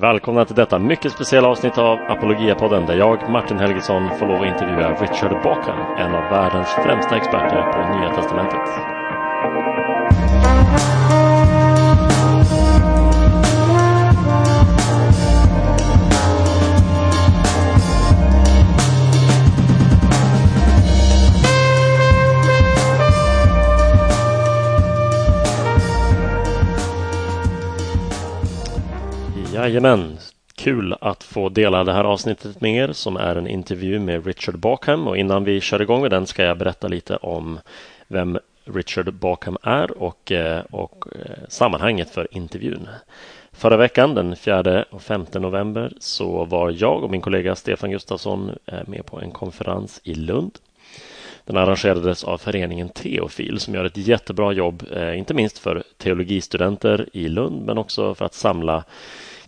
Välkomna till detta mycket speciella avsnitt av Apologia-podden där jag, Martin Helgesson, får lov att intervjua Richard Bauckham, en av världens främsta experter på Nya Testamentet. Jajamän, kul att få dela det här avsnittet med er som är en intervju med Richard Bakham och innan vi kör igång med den ska jag berätta lite om vem Richard Bakham är och, eh, och eh, sammanhanget för intervjun. Förra veckan, den 4 och 5 november, så var jag och min kollega Stefan Gustafsson eh, med på en konferens i Lund. Den arrangerades av föreningen Teofil som gör ett jättebra jobb, eh, inte minst för teologistudenter i Lund, men också för att samla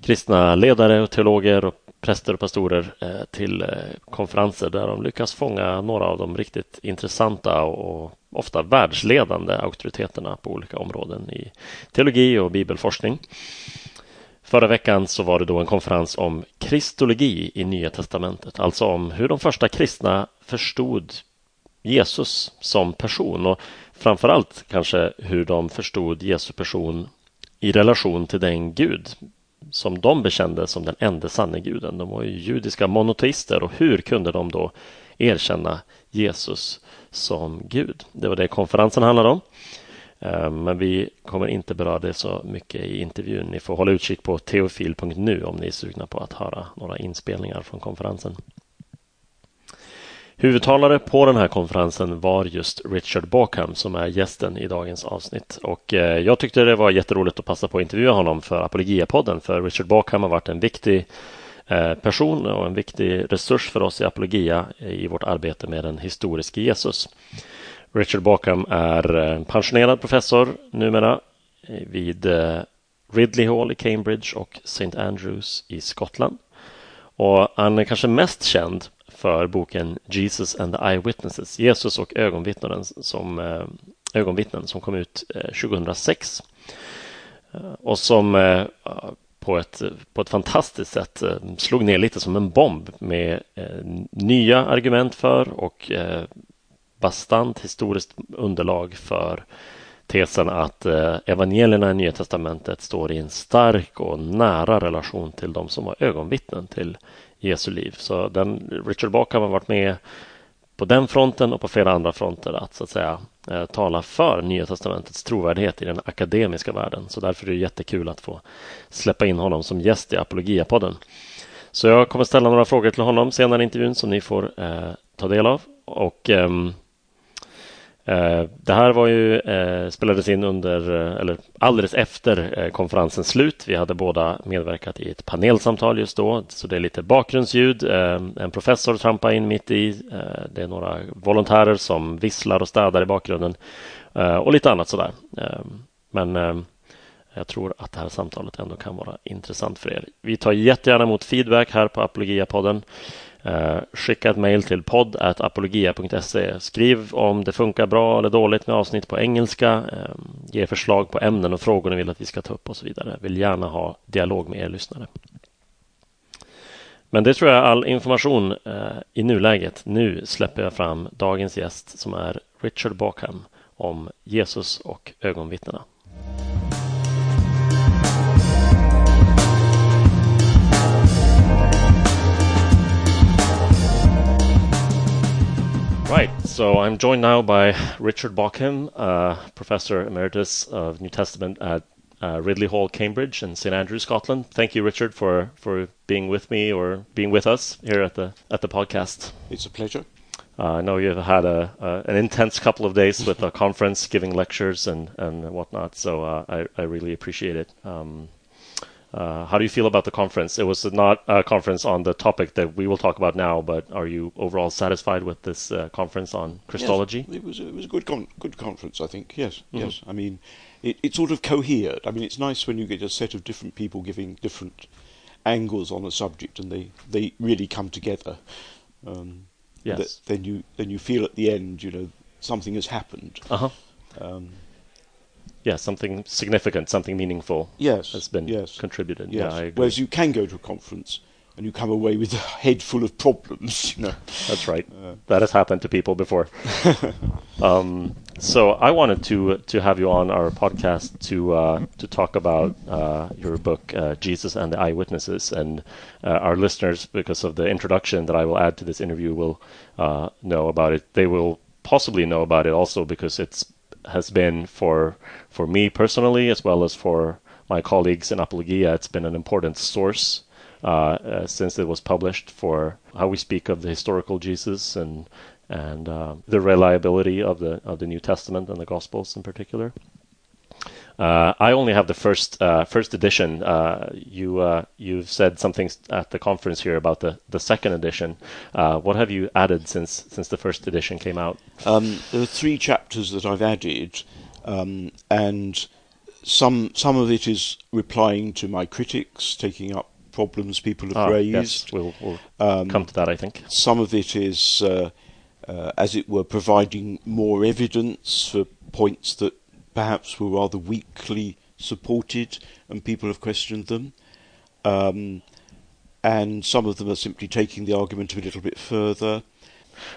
kristna ledare och teologer och präster och pastorer eh, till eh, konferenser där de lyckas fånga några av de riktigt intressanta och ofta världsledande auktoriteterna på olika områden i teologi och bibelforskning. Förra veckan så var det då en konferens om kristologi i Nya testamentet, alltså om hur de första kristna förstod Jesus som person och framförallt kanske hur de förstod Jesu person i relation till den Gud som de bekände som den enda sanne guden. De var ju judiska monoteister och hur kunde de då erkänna Jesus som Gud? Det var det konferensen handlade om. Eh, men vi kommer inte beröra det så mycket i intervjun. Ni får hålla utkik på teofil.nu om ni är sugna på att höra några inspelningar från konferensen. Huvudtalare på den här konferensen var just Richard Bauckham som är gästen i dagens avsnitt. Och eh, jag tyckte det var jätteroligt att passa på att intervjua honom för Apologia-podden för Richard Bauckham har varit en viktig eh, person och en viktig resurs för oss i Apologia i vårt arbete med den historiske Jesus. Richard Bauckham är eh, pensionerad professor numera vid Ridley Hall i Cambridge och St. Andrews i Skottland. Och han är kanske mest känd för boken Jesus and the Eyewitnesses, Jesus och ögonvittnen som, eh, ögonvittnen som kom ut eh, 2006 eh, och som på ett, på ett fantastiskt sätt slog ner lite som en bomb med nya argument för och bastant historiskt underlag för tesen att eh, evangelierna i Nya testamentet står i en stark och nära relation till de som var ögonvittnen till Jesu liv. Så den, Richard Bauckham har varit med på den fronten och på flera andra fronter att så att säga eh, tala för Nya testamentets trovärdighet i den akademiska världen. Så därför är det jättekul att få släppa in honom som gäst i Apologiapodden. Så jag kommer ställa några frågor till honom senare i intervjun som ni får eh, ta del av. Och Eh, Eh, det här var ju, eh, spelades in under, eh, eller alldeles efter konferensens slut. Vi hade båda medverkat i ett panelsamtal just då, så det är lite bakgrundsljud. En professor trampar in mitt i. Det är några volontärer som visslar och städar i bakgrunden och lite annat sådär. Men jag tror att det här samtalet ändå kan vara intressant för er. Vi tar jättegärna emot feedback här på Apologia-podden. Eh, skicka ett mejl till podd.apologia.se. Skriv om det funkar bra eller dåligt med avsnitt på engelska. Eh, ge förslag på ämnen och frågor ni vill att vi ska ta upp och så vidare. Vill gärna ha dialog med er lyssnare. Men det tror jag är all information eh, i nuläget. Nu släpper jag fram dagens gäst som är Richard Bakham om Jesus och ögonvittnena. Right, so I'm joined now by Richard Bauckham, uh, Professor Emeritus of New Testament at uh, Ridley Hall, Cambridge, and St Andrews, Scotland. Thank you, Richard, for, for being with me or being with us here at the at the podcast. It's a pleasure. Uh, I know you've had a, an intense couple of days with a conference, giving lectures and and whatnot. So uh, I I really appreciate it. Um, uh, how do you feel about the conference? It was not a conference on the topic that we will talk about now, but are you overall satisfied with this uh, conference on Christology? Yes, it was it was a good con- good conference, I think. Yes, mm-hmm. yes. I mean, it, it sort of cohered. I mean, it's nice when you get a set of different people giving different angles on a subject, and they, they really come together. Um, yes. then you then you feel at the end, you know, something has happened. Uh huh. Um, yeah, something significant, something meaningful yes, has been yes, contributed. yes. Yeah, I agree. Whereas you can go to a conference and you come away with a head full of problems. You know, That's right. that has happened to people before. um, so I wanted to to have you on our podcast to uh, to talk about uh, your book, uh, Jesus and the Eyewitnesses, and uh, our listeners, because of the introduction that I will add to this interview, will uh, know about it. They will possibly know about it also because it's has been for for me personally as well as for my colleagues in Apologia. It's been an important source uh, uh, since it was published for how we speak of the historical Jesus and and uh, the reliability of the of the New Testament and the Gospels in particular. Uh, I only have the first uh, first edition. Uh, you uh, you've said something at the conference here about the, the second edition. Uh, what have you added since since the first edition came out? um, there are three chapters that I've added, um, and some some of it is replying to my critics, taking up problems people have Ah, raised. yes, we'll, we'll Um, come to that. I think. Some of it is, uh, uh, as it were, providing more evidence for points that perhaps were rather weakly supported and people have questioned them. Um, and some of them are simply taking the argument a little bit further.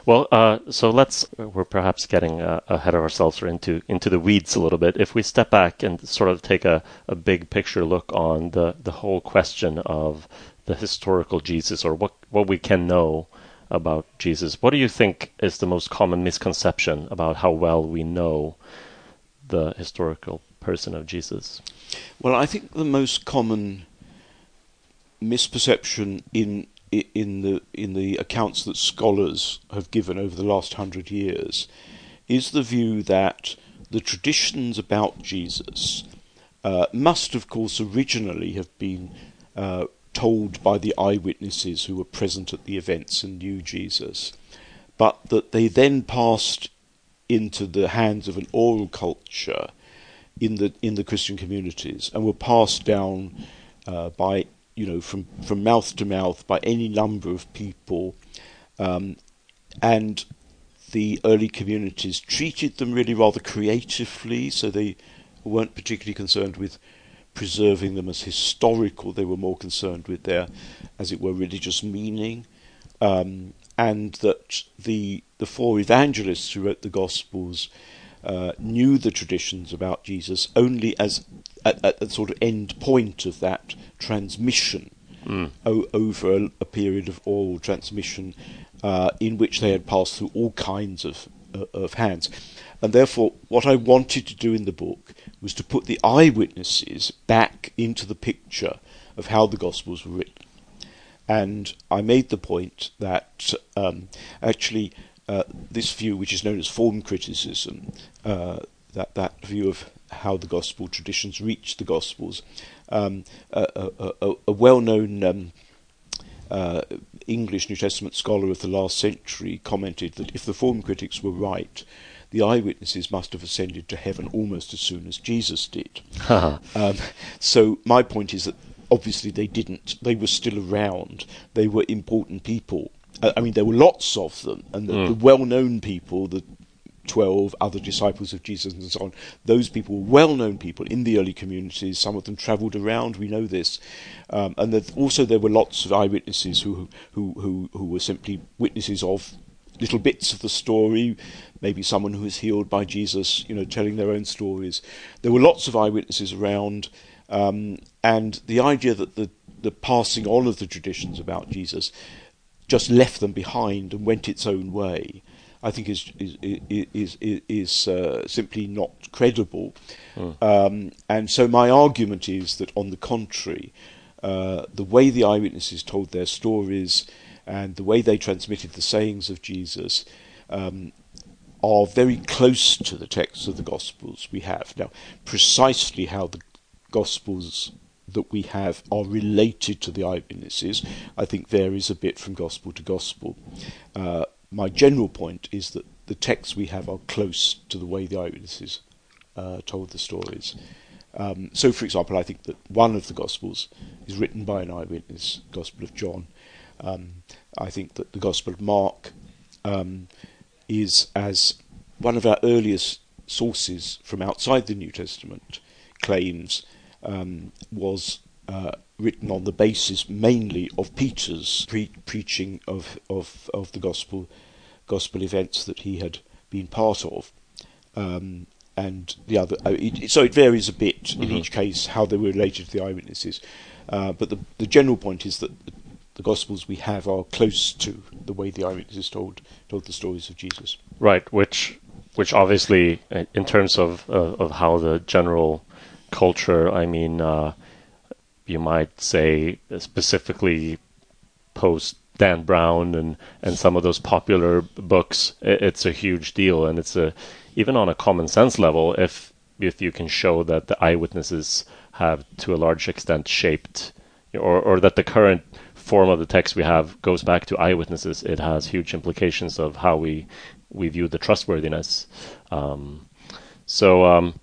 Well, uh, so let's. We're perhaps getting uh, ahead of ourselves or into into the weeds a little bit. If we step back and sort of take a, a big picture look on the, the whole question of the historical Jesus or what what we can know about Jesus, what do you think is the most common misconception about how well we know the historical person of Jesus? Well, I think the most common misperception in in the in the accounts that scholars have given over the last hundred years is the view that the traditions about Jesus uh, must, of course, originally have been uh, told by the eyewitnesses who were present at the events and knew Jesus, but that they then passed into the hands of an oral culture in the in the Christian communities and were passed down uh, by you know from from mouth to mouth by any number of people, um, and the early communities treated them really rather creatively, so they weren't particularly concerned with preserving them as historical. They were more concerned with their, as it were, religious meaning, um, and that the the four evangelists who wrote the Gospels uh, knew the traditions about Jesus only as at, at the sort of end point of that transmission o- over a, a period of oral transmission uh, in which they had passed through all kinds of uh, of hands. And therefore, what I wanted to do in the book was to put the eyewitnesses back into the picture of how the Gospels were written. And I made the point that um, actually uh, this view, which is known as form criticism, uh, that that view of how the gospel traditions reach the gospels, um, a, a, a, a well-known um, uh, English New Testament scholar of the last century commented that if the form critics were right, the eyewitnesses must have ascended to heaven almost as soon as Jesus did. um, so my point is that obviously they didn't. They were still around. They were important people. I mean, there were lots of them, and the, the well-known people, the twelve other disciples of Jesus and so on, those people were well-known people in the early communities. Some of them travelled around. We know this, um, and that also there were lots of eyewitnesses who who who who were simply witnesses of little bits of the story, maybe someone who was healed by Jesus, you know, telling their own stories. There were lots of eyewitnesses around, um, and the idea that the, the passing on of the traditions about Jesus just left them behind and went its own way, I think is is is is, is uh, simply not credible. Um, and so my argument is that, on the contrary, uh, the way the eyewitnesses told their stories and the way they transmitted the sayings of Jesus um, are very close to the texts of the Gospels we have. Now, precisely how the Gospels that we have are related to the eyewitnesses, I think varies a bit from Gospel to Gospel. Uh, my general point is that the texts we have are close to the way the eyewitnesses uh, told the stories. Um, so, for example, I think that one of the Gospels is written by an eyewitness, Gospel of John. Um, I think that the Gospel of Mark um, is as one of our earliest sources from outside the New Testament claims um, was uh, written on the basis mainly of Peter's pre- preaching of, of, of the gospel gospel events that he had been part of. Um, and the other, uh, it, so it varies a bit mm-hmm. in each case how they were related to the eyewitnesses. Uh, but the, the general point is that the Gospels we have are close to the way the eyewitnesses told told the stories of Jesus. Right, which which obviously, uh, in terms of uh, of how the general culture, I mean, uh, you might say specifically post Dan Brown and and some of those popular books, it's a huge deal, and it's a even on a common sense level, if if you can show that the eyewitnesses have to a large extent shaped, or or that the current form of the text we have goes back to eyewitnesses, it has huge implications of how we we view the trustworthiness. Um, so. Um,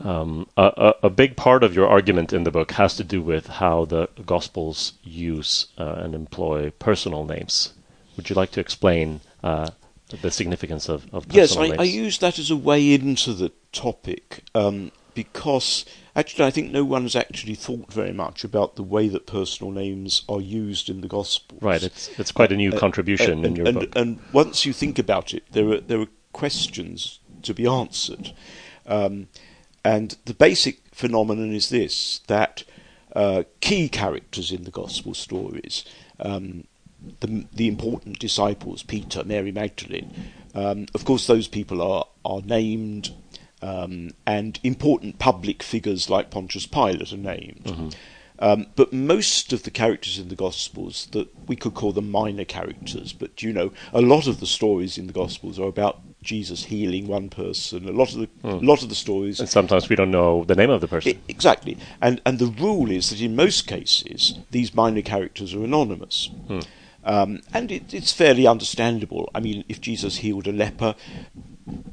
um, a, a, big part of your argument in the book has to do with how the Gospels use uh, and employ personal names. Would you like to explain uh, the significance of, of yes, I, I, use that as a way into the topic um, because actually I think no one has actually thought very much about the way that personal names are used in the Gospels. Right, it's it's quite a new uh, contribution uh, in your and, book. And once you think about it, there are there are questions to be answered, um, and the basic phenomenon is this: that uh, key characters in the Gospel stories. Um, the, the important disciples, Peter, Mary Magdalene. Um, of course, those people are, are named, um, and important public figures like Pontius Pilate are named. Mm-hmm. Um, but most of the characters in the Gospels that we could call them minor characters, but you know, a lot of the stories in the Gospels are about Jesus healing one person. A lot of the mm. lot of the stories, and sometimes we don't know the name of the person. It, exactly, and and the rule is that in most cases these minor characters are anonymous. Mm. Um, and it, it's fairly understandable. I mean, if Jesus healed a leper,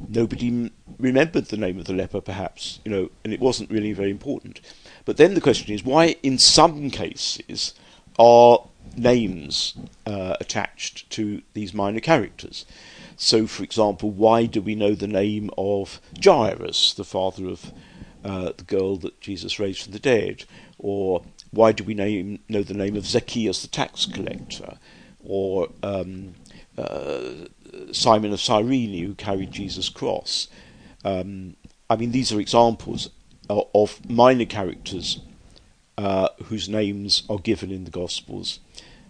nobody m- remembered the name of the leper, perhaps, you know, and it wasn't really very important. But then the question is why, in some cases, are names uh, attached to these minor characters? So, for example, why do we know the name of Jairus, the father of uh, the girl that Jesus raised from the dead? Or why do we name, know the name of Zacchaeus, the tax collector? or um, uh, Simon of Cyrene who carried Jesus' cross. Um, I mean, these are examples of, minor characters uh, whose names are given in the Gospels.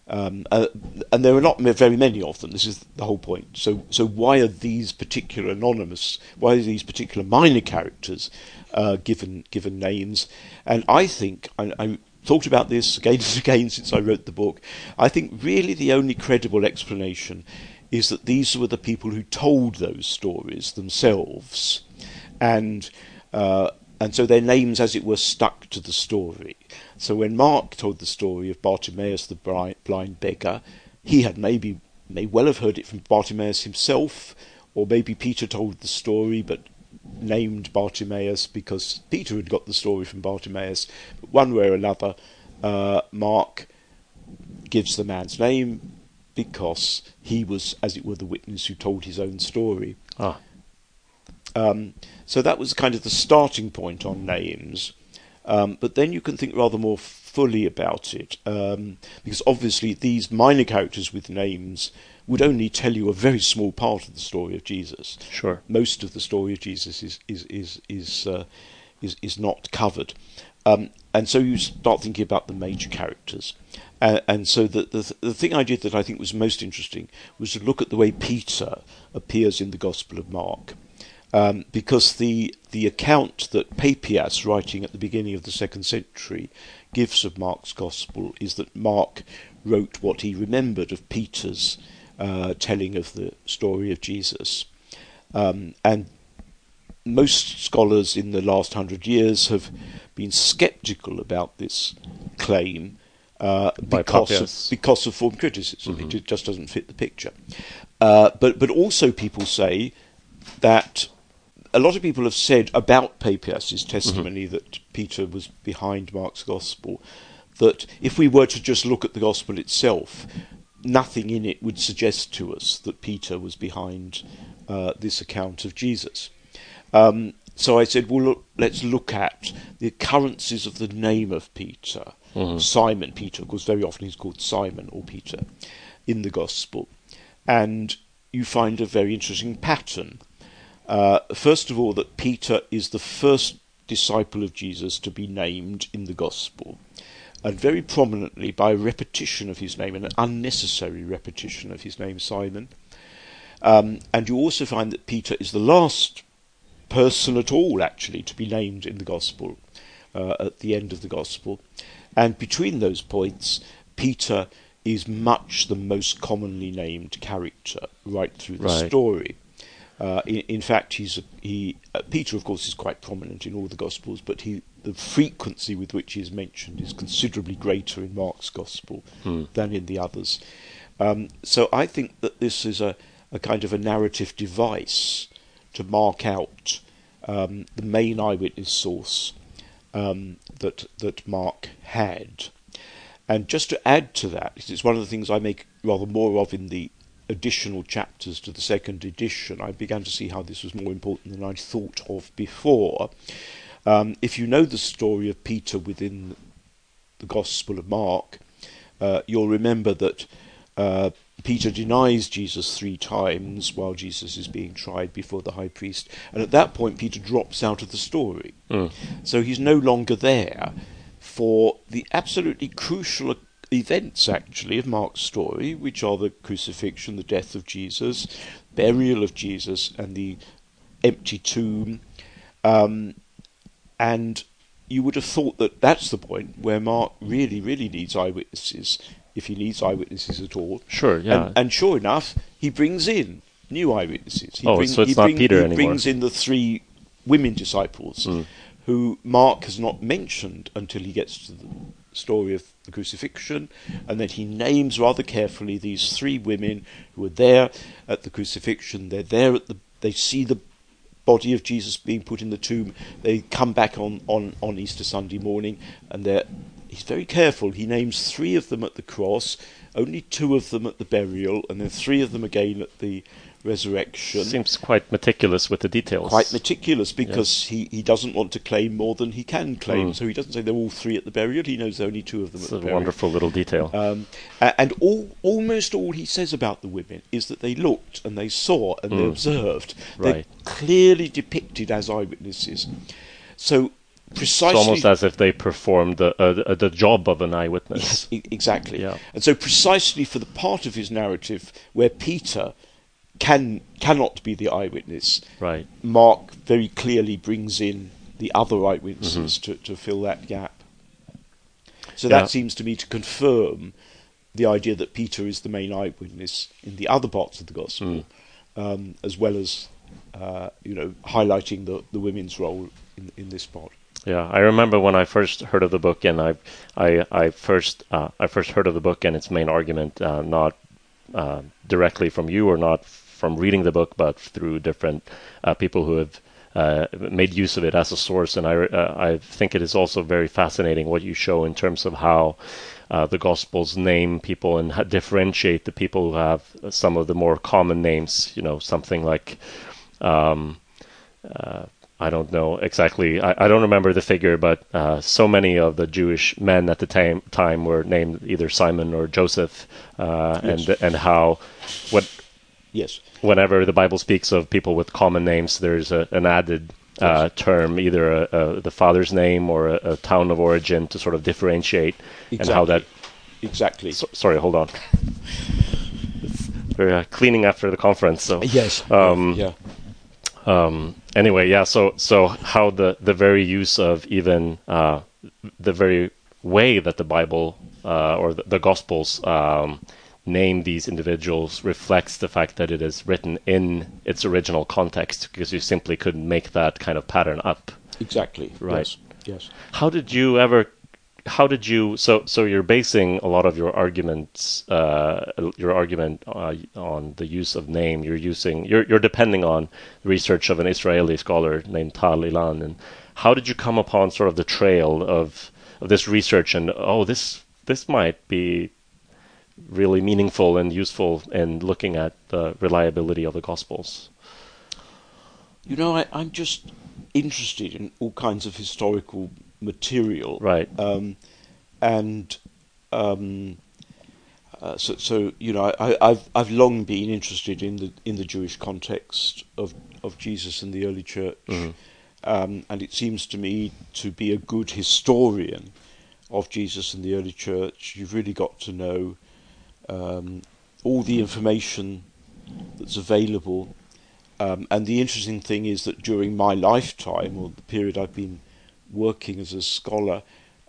Um, uh, and there are not very many of them. This is the whole point. So, so why are these particular anonymous? Why are these particular minor characters uh, given given names? And I think I, I, thought about this again and again since I wrote the book. I think really the only credible explanation is that these were the people who told those stories themselves, and uh, and so their names, as it were, stuck to the story. So when Mark told the story of Bartimaeus the blind beggar, he had maybe may well have heard it from Bartimaeus himself, or maybe Peter told the story, but named Bartimaeus because Peter had got the story from Bartimaeus. But one way or another, uh, Mark gives the man's name because he was, as it were, the witness who told his own story. Ah. Um, so that was kind of the starting point on names. Um, but then you can think rather more fully about it, um, because obviously these minor characters with names would only tell you a very small part of the story of Jesus. Sure. Most of the story of Jesus is is is is uh, is, is not covered, um, and so you start thinking about the major characters. Uh, and so the, the the thing I did that I think was most interesting was to look at the way Peter appears in the Gospel of Mark. Um, because the the account that Papias, writing at the beginning of the second century, gives of Mark's Gospel is that Mark wrote what he remembered of Peter's uh, telling of the story of Jesus. Um, and most scholars in the last hundred years have been skeptical about this claim uh, because of, because of form criticism. Mm-hmm. It just doesn't fit the picture. Uh, but but also people say that a lot of people have said about Papias's testimony mm-hmm. that Peter was behind Mark's gospel that if we were to just look at the gospel itself, nothing in it would suggest to us that Peter was behind uh, this account of Jesus. Um, so I said, well, look, let's look at the occurrences of the name of Peter, Simon Peter. Of course, very often he's called Simon or Peter in the Gospel. And you find a very interesting pattern. Uh, first of all, that Peter is the first disciple of Jesus to be named in the Gospel, and very prominently by repetition of his name, an unnecessary repetition of his name, Simon. Um, and you also find that Peter is the last person at all, actually, to be named in the Gospel uh, at the end of the Gospel. And between those points, Peter is much the most commonly named character right through the Right. story. Uh, in, in fact, he's he uh, Peter, of course, is quite prominent in all the Gospels, but he the frequency with which he is mentioned is considerably greater in Mark's Gospel than in the others. Um, so I think that this is a, a kind of a narrative device to mark out um, the main eyewitness source um, that that Mark had. And just to add to that, it's one of the things I make rather more of in the additional chapters to the second edition, I began to see how this was more important than I'd thought of before. Um, if you know the story of Peter within the Gospel of Mark, uh, you'll remember that uh, Peter denies Jesus three times while Jesus is being tried before the high priest, and at that point Peter drops out of the story. So he's no longer there for the absolutely crucial events, actually, of Mark's story, which are the crucifixion, the death of Jesus, burial of Jesus, and the empty tomb. Um, and you would have thought that that's the point where Mark really, really needs eyewitnesses, if he needs eyewitnesses at all. Sure, yeah. And, and sure enough, he brings in new eyewitnesses. He Oh, bring- so it's he not bring- Peter he anymore. brings in the three women disciples, Hmm. who Mark has not mentioned until he gets to the story of the crucifixion, and then he names rather carefully these three women who are there at the crucifixion. They're there at the. They see the body of Jesus being put in the tomb. They come back on, on, on Easter Sunday morning, and they're, he's very careful. He names three of them at the cross, only two of them at the burial, and then three of them again at the resurrection. Seems quite meticulous with the details. Quite meticulous because he, he doesn't want to claim more than he can claim. Mm. So he doesn't say they're all three at the burial. He knows there are only two of them It's at a the burial. wonderful little detail. Um, and all, almost all he says about the women is that they looked and they saw and they Mm. observed. Right. They're clearly depicted as eyewitnesses. So it's precisely, almost as if they performed the, uh, the- job of an eyewitness. yes, exactly. Yeah. And so precisely for the part of his narrative where Peter can cannot be the eyewitness, Right. Mark very clearly brings in the other eyewitnesses Mm-hmm. to, to fill that gap. So Yeah. that seems to me to confirm the idea that Peter is the main eyewitness in the other parts of the gospel, Mm. um, as well as uh, you know highlighting the, the women's role in, in this part. Yeah, I remember when I first heard of the book, and I, I, I first, uh, I first heard of the book and its main argument, uh, not uh, directly from you or not from reading the book, but through different uh, people who have uh, made use of it as a source. And I, uh, I think it is also very fascinating what you show in terms of how uh, the Gospels name people and differentiate the people who have some of the more common names. You know, something like. Um, uh, I don't know exactly. I, I don't remember the figure, but uh, so many of the Jewish men at the time time were named either Simon or Joseph, uh, Yes. and and how what Yes, whenever the Bible speaks of people with common names, there's a, an added uh, term, either a, a, the father's name or a, town of origin, to sort of differentiate and how that. exactly. So, sorry, hold on. We're uh, cleaning after the conference, so yes, Um, yeah, um, anyway, yeah. So so how the the very use of even uh, the very way that the Bible uh, or the, the Gospels um, name these individuals reflects the fact that it is written in its original context, because you simply couldn't make that kind of pattern up. exactly. Right. Yes, yes. How did you ever? How did you? So so you're basing a lot of your arguments, uh, your argument uh, on the use of name. You're using you're you're depending on research of an Israeli scholar named Tal Ilan. And how did you come upon sort of the trail of of this research? And oh, this this might be really meaningful and useful in looking at the reliability of the Gospels. you know, I, I'm just interested in all kinds of historical material, Right. Um, and um, uh, so, so you know, I, I've I've long been interested in the in the Jewish context of of Jesus and the early church, Mhm. um, and it seems to me to be a good historian of Jesus and the early church. You've really got to know um, all the information that's available. Um, and the interesting thing is that during my lifetime, or the period I've been working as a scholar,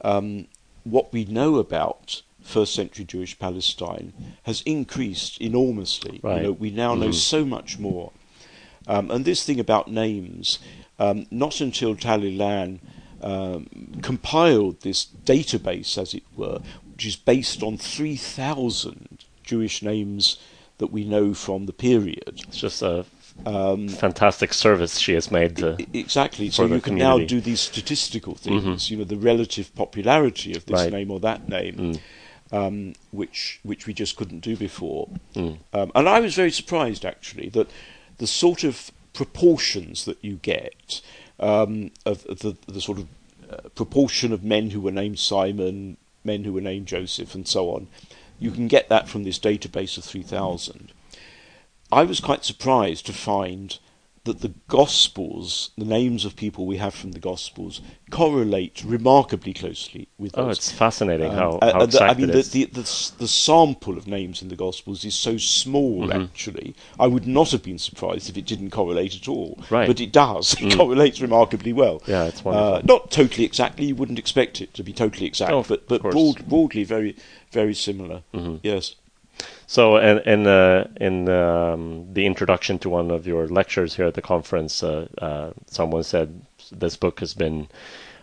um, what we know about first century Jewish Palestine has increased enormously. Right. You know, we now know Mhm. so much more. Um, and this thing about names, um, not until Tal Ilan um, compiled this database, as it were, which is based on 3,000 Jewish names that we know from the period. It's just a Um, fantastic service she has made to. Exactly. for So you can now do these statistical things. Mhm. You know, the relative popularity of this Right. name or that name, Mm. um, which which we just couldn't do before. Mm. Um, and I was very surprised actually that the sort of proportions that you get um, of, of the, the sort of uh, proportion of men who were named Simon, men who were named Joseph, and so on, you can get that from this database of three thousand. I was quite surprised to find that the Gospels, the names of people we have from the Gospels, correlate remarkably closely with Oh, those. it's fascinating Um, how, uh, how uh, the, I mean, it the, the, the, the sample of names in the Gospels is so small, Mhm. actually. I would not have been surprised if it didn't correlate at all. Right. But it does. It Mm. correlates remarkably well. Yeah, it's wonderful. Uh, not totally exactly. You wouldn't expect it to be totally exact, Oh, but, but broad, broadly very, very similar. Mhm. Yes. So, in in, uh, in um, the introduction to one of your lectures here at the conference, uh, uh, someone said this book has been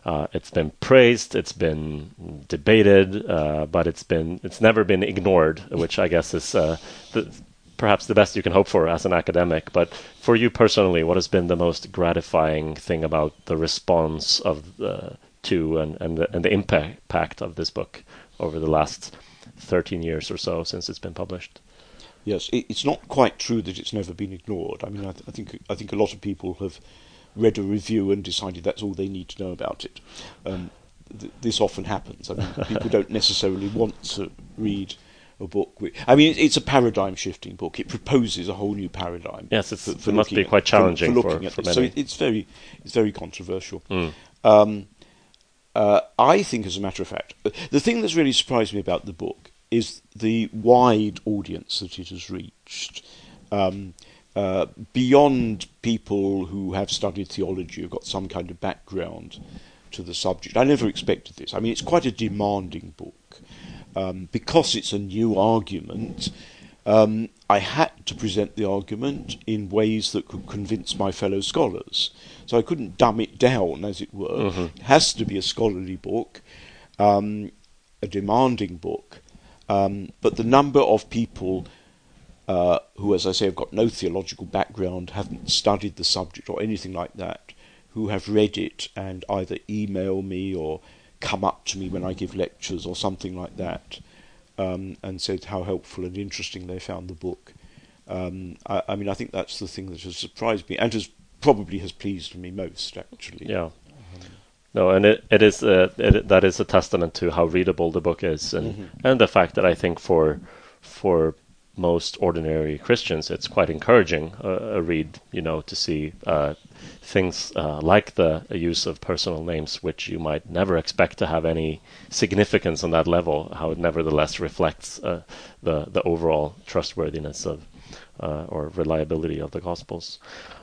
uh, it's been praised, it's been debated, uh, but it's been it's never been ignored, which I guess is uh, the, perhaps the best you can hope for as an academic. But for you personally, what has been the most gratifying thing about the response of uh, to and and the, and the impact of this book over the last 13 years or so since it's been published. Yes, it, it's not quite true that it's never been ignored. I mean, I, th- I think I think a lot of people have read a review and decided that's all they need to know about it. Um, th- this often happens. I mean, people don't necessarily want to read a book. Which, I mean, it, it's a paradigm-shifting book. It proposes a whole new paradigm. Yes, it's, for- it must be quite challenging for, for, looking at for this. So it, it's very it's very controversial. Mm. Um, uh, I think, as a matter of fact, the thing that's really surprised me about the book is the wide audience that it has reached. Um, uh, beyond people who have studied theology, who've got some kind of background to the subject. I never expected this. I mean, it's quite a demanding book. Um, because it's a new argument, um, I had to present the argument in ways that could convince my fellow scholars. So I couldn't dumb it down, as it were. Mhm. It has to be a scholarly book, um, a demanding book. Um, but the number of people uh, who, as I say, have got no theological background, haven't studied the subject or anything like that, who have read it and either email me or come up to me when I give lectures or something like that, um, and said how helpful and interesting they found the book. Um, I, I mean, I think that's the thing that has surprised me and has probably has pleased me most, actually. Yeah. No, and it, it is uh, it, that is a testament to how readable the book is, and Mhm. and the fact that I think for for most ordinary Christians, it's quite encouraging uh, a read, you know, to see uh, things uh, like the use of personal names, which you might never expect to have any significance on that level. How it nevertheless reflects uh, the the overall trustworthiness of uh, or reliability of the Gospels.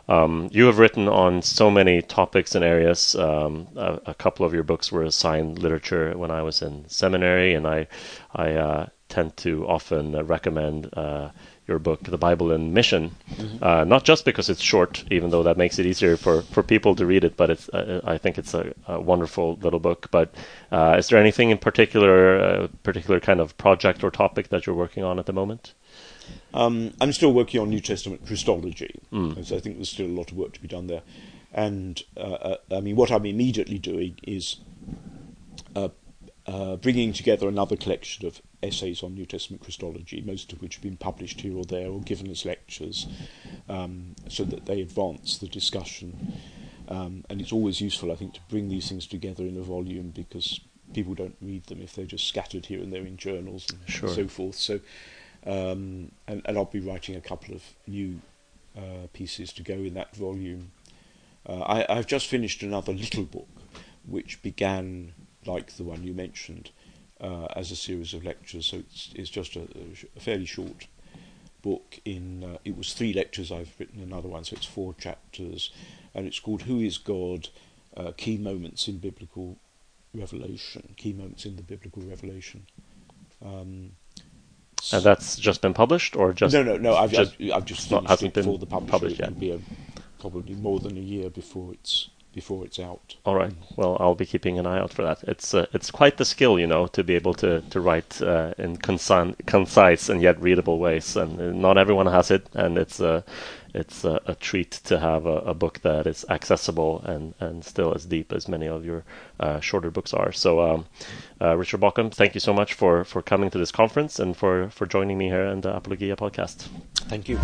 Um, you have written on so many topics and areas. Um, a, a couple of your books were assigned literature when I was in seminary, and I, I uh, tend to often recommend uh, your book, The Bible and Mission, uh, not just because it's short, even though that makes it easier for, for people to read it, but it's uh, I think it's a, a wonderful little book. But uh, is there anything in particular, uh, particular kind of project or topic that you're working on at the moment? Um, I'm still working on New Testament Christology, Mm. so I think there's still a lot of work to be done there. And uh, uh, I mean, what I'm immediately doing is uh, uh, bringing together another collection of essays on New Testament Christology, most of which have been published here or there or given as lectures, um, so that they advance the discussion. Um, and it's always useful, I think, to bring these things together in a volume because people don't read them if they're just scattered here and there in journals and sure. so forth. So, um, and, and, I'll be writing a couple of new uh, pieces to go in that volume. Uh, I, I've just finished another little book, which began like the one you mentioned, uh, as a series of lectures. So it's, it's just a, a fairly short book. In uh, it was three lectures. I've written another one, so it's four chapters, and it's called "Who Is God? Uh, Key Moments in Biblical Revelation." Key moments in the biblical revelation. Um, and that's just been published, or just no, no, no. I've just, I've, I've just finished not, hasn't it been for the publisher. published yet. It'll be a, probably more than a year before it's before it's out. All right. Well, I'll be keeping an eye out for that. It's uh, it's quite the skill, you know, to be able to to write uh, in concise, concise and yet readable ways, and uh, not everyone has it, and it's a it's a, a treat to have a, a, book that is accessible and and still as deep as many of your uh, shorter books are. So, um, uh, Richard Bauckham, thank you so much for for coming to this conference and for for joining me here in the Apologia podcast. Thank you.